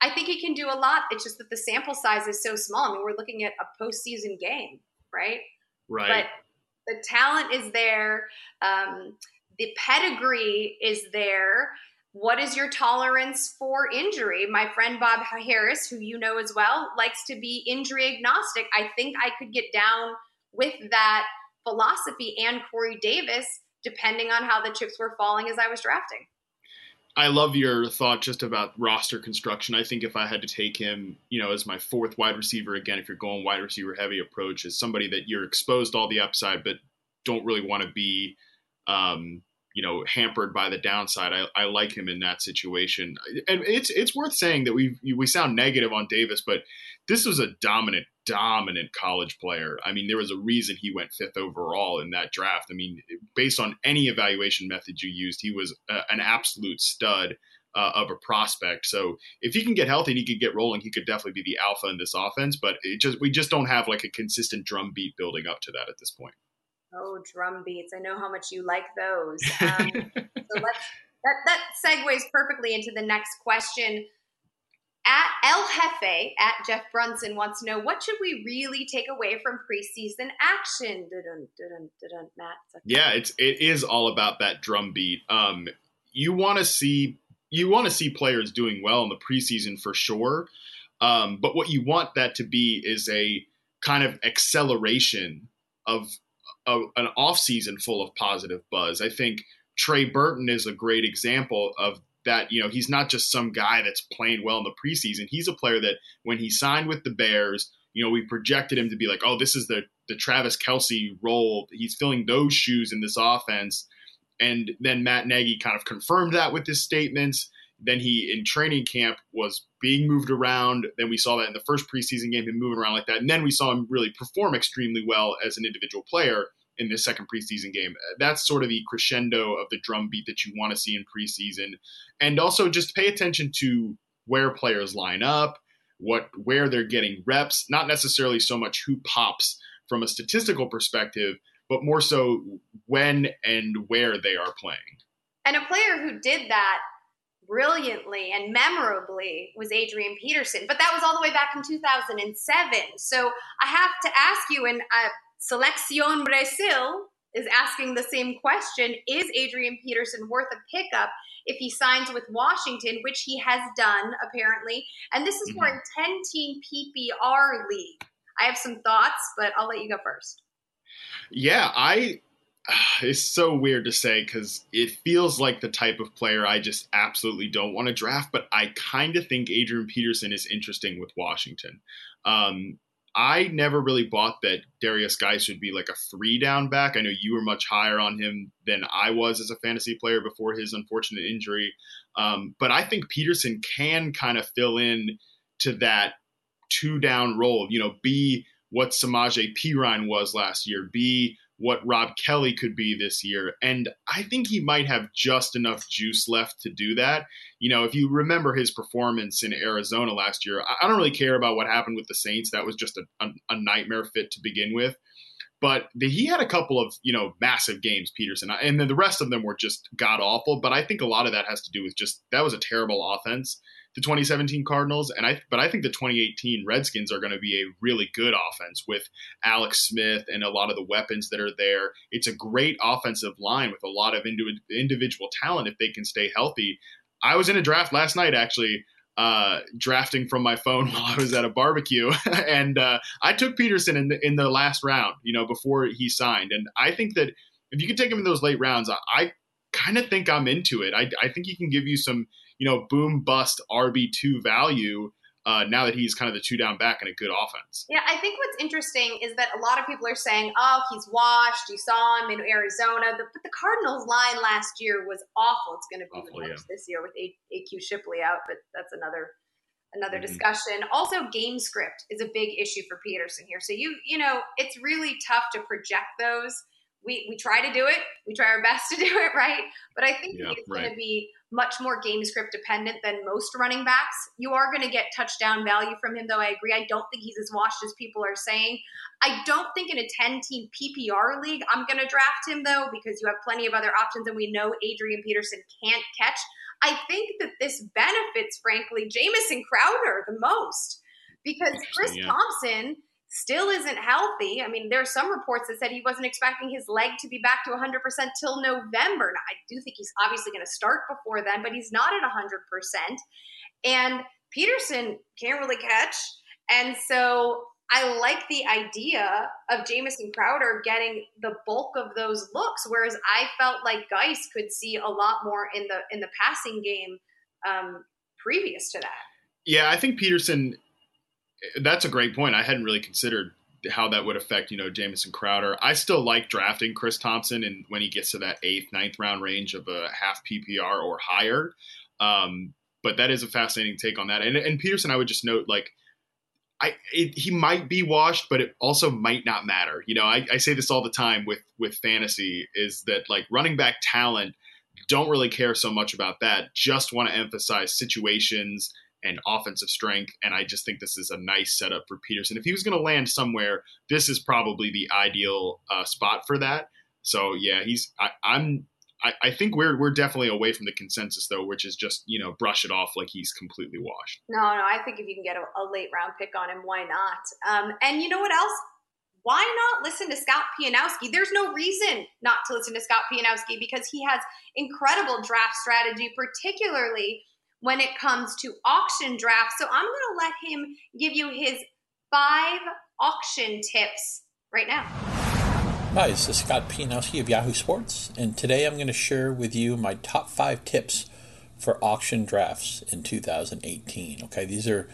I think he can do a lot. It's just that the sample size is so small. I mean, we're looking at a postseason game, right? Right. But the talent is there. Um, the pedigree is there. What is your tolerance for injury? My friend Bob Harris, who you know as well, likes to be injury agnostic. I think I could get down with that philosophy and Corey Davis, depending on how the chips were falling as I was drafting. I love your thought just about roster construction. I think if I had to take him, you know, as my fourth wide receiver again, if you're going wide receiver heavy approach, is somebody that you're exposed all the upside, but don't really want to be, um, you know, hampered by the downside. I, I like him in that situation, and it's it's worth saying that we we sound negative on Davis, but this was a dominant dominant college player. I mean, there was a reason he went fifth overall in that draft. I mean, based on any evaluation method you used, he was a, an absolute stud uh, of a prospect. So if he can get healthy and he could get rolling, he could definitely be the alpha in this offense. But it just we just don't have like a consistent drum beat building up to that at this point. Oh, drum beats! I know how much you like those. Um, so let's that that segues perfectly into the next question at El Jefe at Jeff Brunson wants to know what should we really take away from preseason action? Dun, dun, dun, Matt. Yeah, it's it is all about that drum beat. Um, you want to see you want to see players doing well in the preseason for sure. Um, but what you want that to be is a kind of acceleration of, of an off season full of positive buzz. I think Trey Burton is a great example of that you know he's not just some guy that's playing well in the preseason. He's a player that when he signed with the Bears, you know, we projected him to be like, oh, this is the the Travis Kelce role. He's filling those shoes in this offense. And then Matt Nagy kind of confirmed that with his statements. Then he in training camp was being moved around. Then we saw that in the first preseason game, him moving around like that. And then we saw him really perform extremely well as an individual player in this second preseason game. That's sort of the crescendo of the drum beat that you want to see in preseason. And also just pay attention to where players line up, what where they're getting reps, not necessarily so much who pops from a statistical perspective, but more so when and where they are playing. And a player who did that brilliantly and memorably was Adrian Peterson, but that was all the way back in 2007. So I have to ask you, and uh, Selection Brazil is asking the same question Is Adrian Peterson worth a pickup if he signs with Washington, which he has done apparently? And this is mm-hmm. for a 10 team PPR league. I have some thoughts, but I'll let you go first. Yeah, I. It's so weird to say because it feels like the type of player I just absolutely don't want to draft, but I kind of think Adrian Peterson is interesting with Washington. Um, I never really bought that Derrius Guice would be like a three down back. I know you were much higher on him than I was as a fantasy player before his unfortunate injury. Um, but I think Peterson can kind of fill in to that two down role, you know, be what Samaje Perine was last year, be what Rob Kelley could be this year. And I think he might have just enough juice left to do that. You know, if you remember his performance in Arizona last year, I don't really care about what happened with the Saints. That was just a, a, a nightmare fit to begin with. But the, he had a couple of you know massive games, Peterson, and then the rest of them were just god awful. But I think a lot of that has to do with just that was a terrible offense, the 2017 Cardinals, and I but I think the 2018 Redskins are going to be a really good offense with Alex Smith and a lot of the weapons that are there. It's a great offensive line with a lot of individual talent if they can stay healthy. I was in a draft last night actually uh, drafting from my phone while I was at a barbecue, and uh, I took Peterson in the in the last round, you know, before he signed. And I think that if you can take him in those late rounds, I, I kind of think I'm into it. I, I think he can give you some, you know, boom bust RB two value uh, now that he's kind of the two down back in a good offense. Yeah, I think what's interesting is that a lot of people are saying, oh, he's washed. You saw him in Arizona. The, but the Cardinals line last year was awful. It's going to be awful, yeah. this year with a- AQ Shipley out, but that's another another mm-hmm. discussion. Also, game script is a big issue for Peterson here. So you you know it's really tough to project those. We we try to do it. We try our best to do it right, but I think yeah, it's right. going to be much more game script dependent than most running backs. You are going to get touchdown value from him, though. I agree. I don't think he's as washed as people are saying. I don't think in a 10 team PPR league, I'm going to draft him, though, because you have plenty of other options, and we know Adrian Peterson can't catch. I think that this benefits, frankly, Jamison Crowder the most because Chris yeah. Thompson still isn't healthy. I mean, there are some reports that said he wasn't expecting his leg to be back to 100% till November. Now, I do think he's obviously going to start before then, but he's not at 100%. And Peterson can't really catch. And so I like the idea of Jamison Crowder getting the bulk of those looks, whereas I felt like Guice could see a lot more in the in the passing game um, previous to that. Yeah, I think Peterson that's a great point. I hadn't really considered how that would affect, you know, Jamison Crowder. I still like drafting Chris Thompson and when he gets to that eighth, ninth round range of a half PPR or higher. Um, but that is a fascinating take on that. And, and Peterson, I would just note, like, I it, he might be washed, but it also might not matter. You know, I, I say this all the time with with fantasy is that like running back talent don't really care so much about that. Just want to emphasize situations and offensive strength. And I just think this is a nice setup for Peterson. If he was going to land somewhere, this is probably the ideal uh, spot for that. So yeah, he's. I, I'm. I, I, think we're we're definitely away from the consensus though, which is just you know brush it off like he's completely washed. No, no. I think if you can get a, a late round pick on him, why not? Um, and you know what else? Why not listen to Scott Pianowski? There's no reason not to listen to Scott Pianowski because he has incredible draft strategy, particularly when it comes to auction drafts. So I'm going to let him give you his five auction tips right now. Hi, this is Scott Pianowski of Yahoo Sports, and today I'm going to share with you my top five tips for auction drafts in 2018. Okay, these are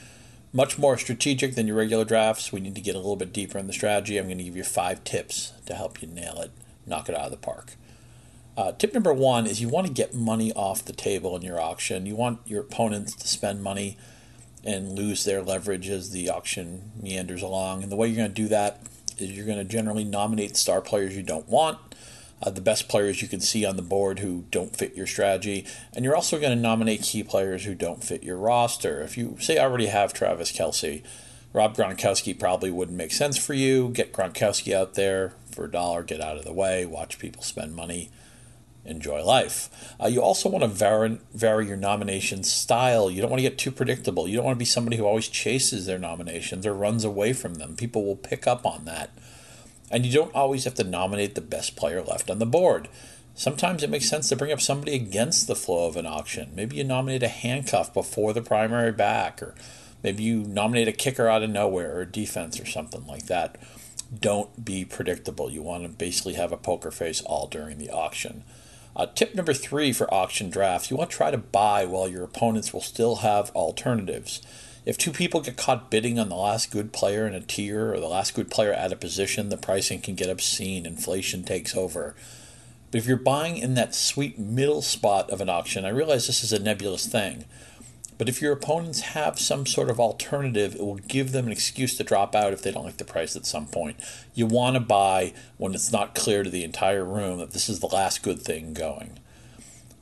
much more strategic than your regular drafts. We need to get a little bit deeper in the strategy. I'm going to give you five tips to help you nail it, knock it out of the park. Uh, tip number one is you want to get money off the table in your auction. You want your opponents to spend money and lose their leverage as the auction meanders along. And the way you're going to do that is you're going to generally nominate star players you don't want, uh, the best players you can see on the board who don't fit your strategy, and you're also going to nominate key players who don't fit your roster. If you say I already have Travis Kelce, Rob Gronkowski probably wouldn't make sense for you. Get Gronkowski out there for a dollar, get out of the way, watch people spend money enjoy life. Uh, you also want to vary, vary your nomination style. You don't want to get too predictable. You don't want to be somebody who always chases their nominations or runs away from them. People will pick up on that. And you don't always have to nominate the best player left on the board. Sometimes it makes sense to bring up somebody against the flow of an auction. Maybe you nominate a handcuff before the primary back, or maybe you nominate a kicker out of nowhere or defense or something like that. Don't be predictable. You want to basically have a poker face all during the auction. Uh, tip number three for auction drafts you want to try to buy while your opponents will still have alternatives. If two people get caught bidding on the last good player in a tier or the last good player at a position, the pricing can get obscene. Inflation takes over. But if you're buying in that sweet middle spot of an auction, I realize this is a nebulous thing. But if your opponents have some sort of alternative, it will give them an excuse to drop out if they don't like the price at some point. You want to buy when it's not clear to the entire room that this is the last good thing going.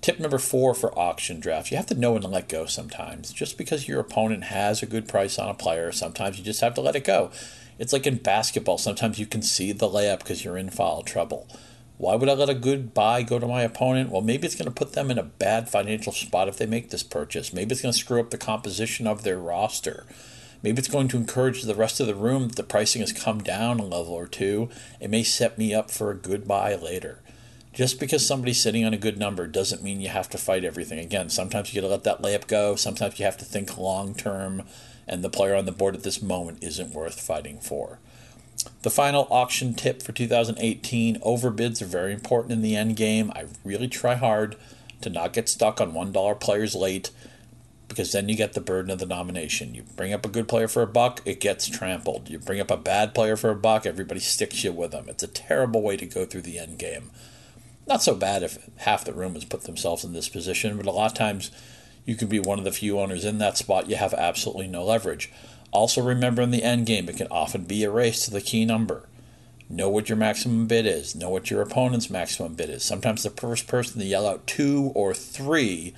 Tip number four for auction drafts you have to know when to let go sometimes. Just because your opponent has a good price on a player, sometimes you just have to let it go. It's like in basketball, sometimes you can see the layup because you're in foul trouble. Why would I let a good buy go to my opponent? Well, maybe it's going to put them in a bad financial spot if they make this purchase. Maybe it's going to screw up the composition of their roster. Maybe it's going to encourage the rest of the room that the pricing has come down a level or two. It may set me up for a good buy later. Just because somebody's sitting on a good number doesn't mean you have to fight everything. Again, sometimes you got to let that layup go. Sometimes you have to think long term, and the player on the board at this moment isn't worth fighting for. The final auction tip for 2018 overbids are very important in the end game. I really try hard to not get stuck on $1 players late because then you get the burden of the nomination. You bring up a good player for a buck, it gets trampled. You bring up a bad player for a buck, everybody sticks you with them. It's a terrible way to go through the end game. Not so bad if half the room has put themselves in this position, but a lot of times you can be one of the few owners in that spot you have absolutely no leverage. Also, remember in the end game, it can often be a race to the key number. Know what your maximum bid is. Know what your opponent's maximum bid is. Sometimes the first person to yell out two or three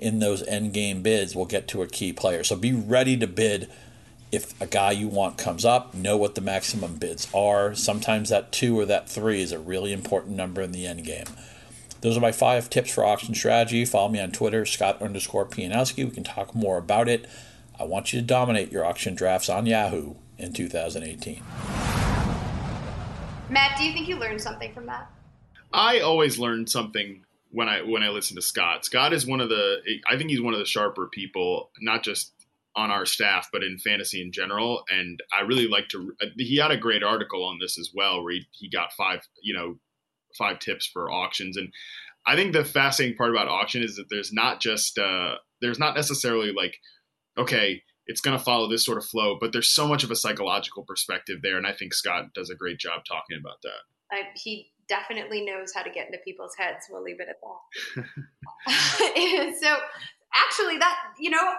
in those end game bids will get to a key player. So be ready to bid if a guy you want comes up. Know what the maximum bids are. Sometimes that two or that three is a really important number in the end game. Those are my five tips for auction strategy. Follow me on Twitter, Scott underscore Pianowski. We can talk more about it. I want you to dominate your auction drafts on Yahoo in 2018. Matt, do you think you learned something from that? I always learn something when I when I listen to Scott. Scott is one of the I think he's one of the sharper people, not just on our staff, but in fantasy in general. And I really like to. He had a great article on this as well, where he, he got five you know five tips for auctions. And I think the fascinating part about auction is that there's not just uh, there's not necessarily like okay, it's going to follow this sort of flow, but there's so much of a psychological perspective there, and I think Scott does a great job talking about that. I, he definitely knows how to get into people's heads. We'll leave it at that. so, actually, that you know,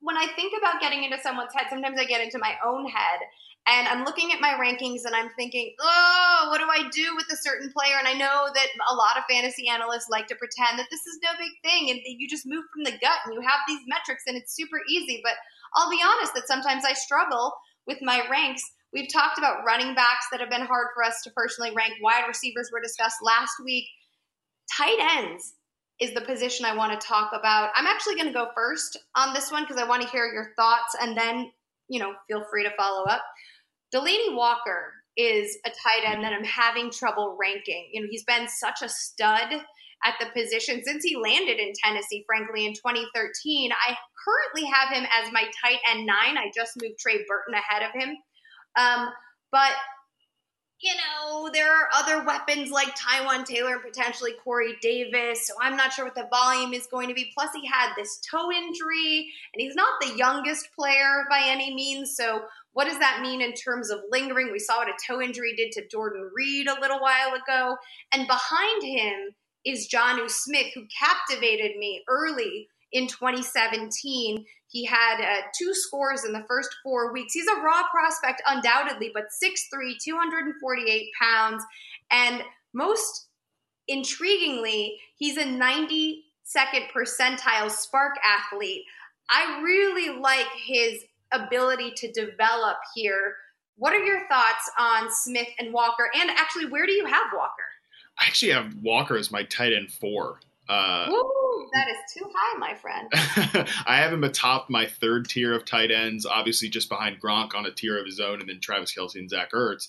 when I think about getting into someone's head, sometimes I get into my own head. And I'm looking at my rankings and I'm thinking, oh, what do I do with a certain player? And I know that a lot of fantasy analysts like to pretend that this is no big thing and you just move from the gut and you have these metrics and it's super easy. But I'll be honest that sometimes I struggle with my ranks. We've talked about running backs that have been hard for us to personally rank. Wide receivers were discussed last week. Tight ends is the position I want to talk about. I'm actually going to go first on this one because I want to hear your thoughts and then, you know, feel free to follow up. Delanie Walker is a tight end that I'm having trouble ranking. You know, he's been such a stud at the position since he landed in Tennessee, frankly, in 2013. I currently have him as my tight end nine. I just moved Trey Burton ahead of him. Um, but you know, there are other weapons like Taywan Taylor and potentially Corey Davis. So I'm not sure what the volume is going to be. Plus, he had this toe injury, and he's not the youngest player by any means. So what does that mean in terms of lingering? We saw what a toe injury did to Jordan Reed a little while ago. And behind him is Jonnu Smith, who captivated me early in 2017. He had uh, two scores in the first four weeks. He's a raw prospect, undoubtedly, but 6'3, 248 pounds. And most intriguingly, he's a 92nd percentile SPARQ athlete. I really like his ability to develop here. What are your thoughts on Smith and Walker? And actually, where do you have Walker? I actually have Walker as my tight end four. Uh, Ooh, that is too high, my friend. I have him atop my third tier of tight ends, obviously just behind Gronk on a tier of his own, and then Travis Kelce and Zach Ertz.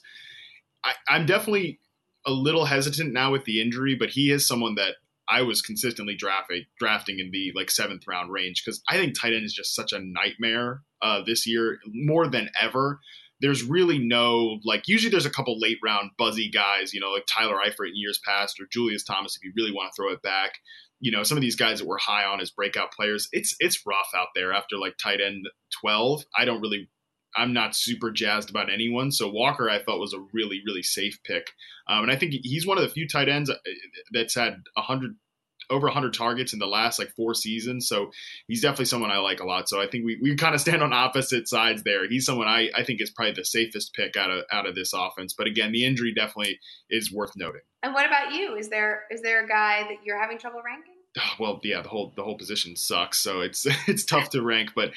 I, I'm definitely a little hesitant now with the injury, but he is someone that I was consistently drafting drafting in the like seventh round range because I think tight end is just such a nightmare uh, this year more than ever. There's really no like usually there's a couple late round buzzy guys, you know, like Tyler Eifert in years past or Julius Thomas if you really want to throw it back. You know, some of these guys that were high on as breakout players, it's it's rough out there after like tight end 12. I don't really I'm not super jazzed about anyone. So Walker, I thought was a really, really safe pick, um, and I think he's one of the few tight ends uh, that's had hundred over 100 targets in the last like four seasons. So he's definitely someone I like a lot. So I think we, we kind of stand on opposite sides there. He's someone I, I think is probably the safest pick out of out of this offense. But again, the injury definitely is worth noting. And what about you? Is there is there a guy that you're having trouble ranking? well, yeah, the whole the whole position sucks, so it's it's tough to rank. But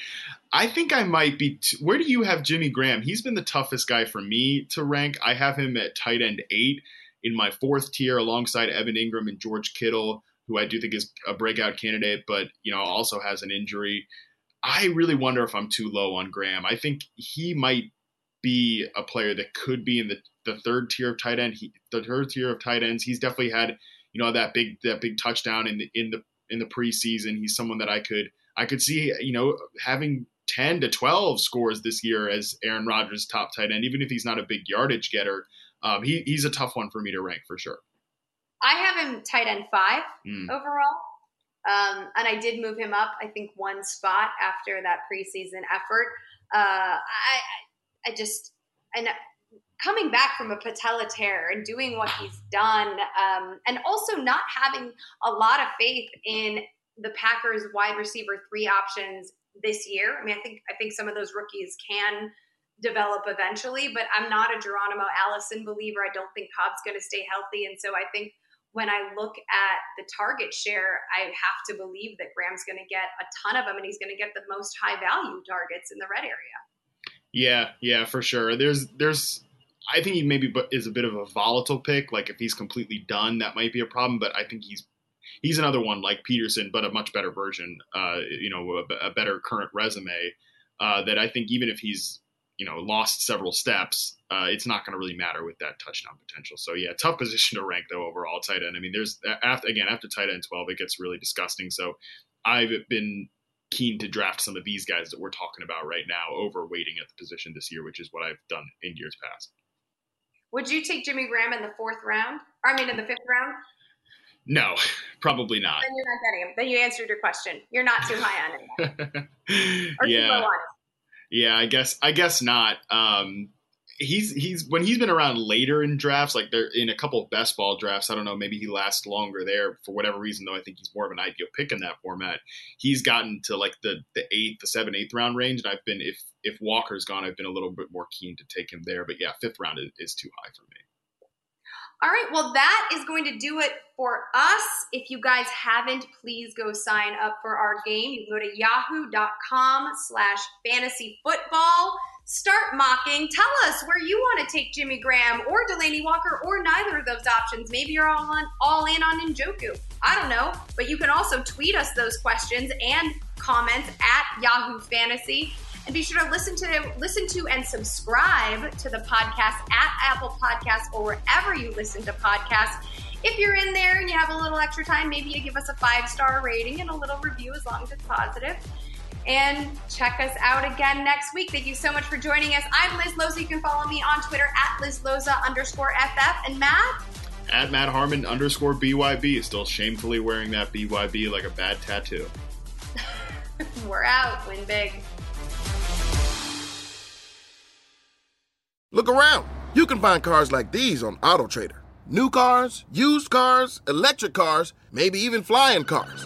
I think I might be. T- Where do you have Jimmy Graham? He's been the toughest guy for me to rank. I have him at tight end eight in my fourth tier, alongside Evan Engram and George Kittle, who I do think is a breakout candidate, but you know also has an injury. I really wonder if I'm too low on Graham. I think he might be a player that could be in the, the third tier of tight end. He, the third tier of tight ends. He's definitely had you know that big that big touchdown in the in the in the preseason. He's someone that I could I could see you know having 10 to 12 scores this year as Aaron Rodgers' top tight end, even if he's not a big yardage getter. Um, he, he's a tough one for me to rank for sure. I have him tight end five mm. overall. Um, and I did move him up, I think, one spot after that preseason effort. Uh, I, I just, and coming back from a patella tear and doing what he's done, um, and also not having a lot of faith in the Packers wide receiver three options this year. I mean, I think I think some of those rookies can develop eventually, but I'm not a Geronimo Allison believer. I don't think Cobb's going to stay healthy, and so I think when I look at the target share, I have to believe that Graham's going to get a ton of them, and he's going to get the most high value targets in the red area. Yeah, yeah, for sure. There's there's I think he maybe is a bit of a volatile pick. Like if he's completely done, that might be a problem. But I think he's he's another one like Peterson, but a much better version. Uh, you know, a, a better current resume. Uh, that I think even if he's you know lost several steps, uh, it's not going to really matter with that touchdown potential. So yeah, tough position to rank though overall tight end. I mean, there's after again after tight end twelve, it gets really disgusting. So I've been keen to draft some of these guys that we're talking about right now over waiting at the position this year, which is what I've done in years past. Would you take Jimmy Graham in the fourth round? Or, I mean, in the fifth round? No, probably not. Then you're not getting him. Then you answered your question. You're not too high on him. yeah. Yeah, I guess I guess not. Um, he's he's when he's been around later in drafts, like they're in a couple of best ball drafts. I don't know, maybe he lasts longer there for whatever reason. Though I think he's more of an ideal pick in that format. He's gotten to like the the eighth, the seven, eighth round range, and I've been if if Walker's gone, I've been a little bit more keen to take him there. But yeah, fifth round is, is too high for me. All right, well, that is going to do it for us. If you guys haven't, please go sign up for our game. You can go to yahoo.com slash fantasy football start mocking. Tell us where you want to take Jimmy Graham or Delanie Walker or neither of those options. Maybe you're all on all in on Njoku. I don't know. But you can also tweet us those questions and comments at Yahoo Fantasy. And be sure to listen to listen to and subscribe to the podcast at Apple Podcasts or wherever you listen to podcasts. If you're in there and you have a little extra time, maybe you give us a five star rating and a little review as long as it's positive and check us out again next week. Thank you so much for joining us. I'm Liz Loza. You can follow me on Twitter at Liz Loza underscore FF. And Matt? At Matt Harmon underscore BYB. Still shamefully wearing that BYB like a bad tattoo. We're out. Win big. Look around. You can find cars like these on AutoTrader. New cars, used cars, electric cars, maybe even flying cars.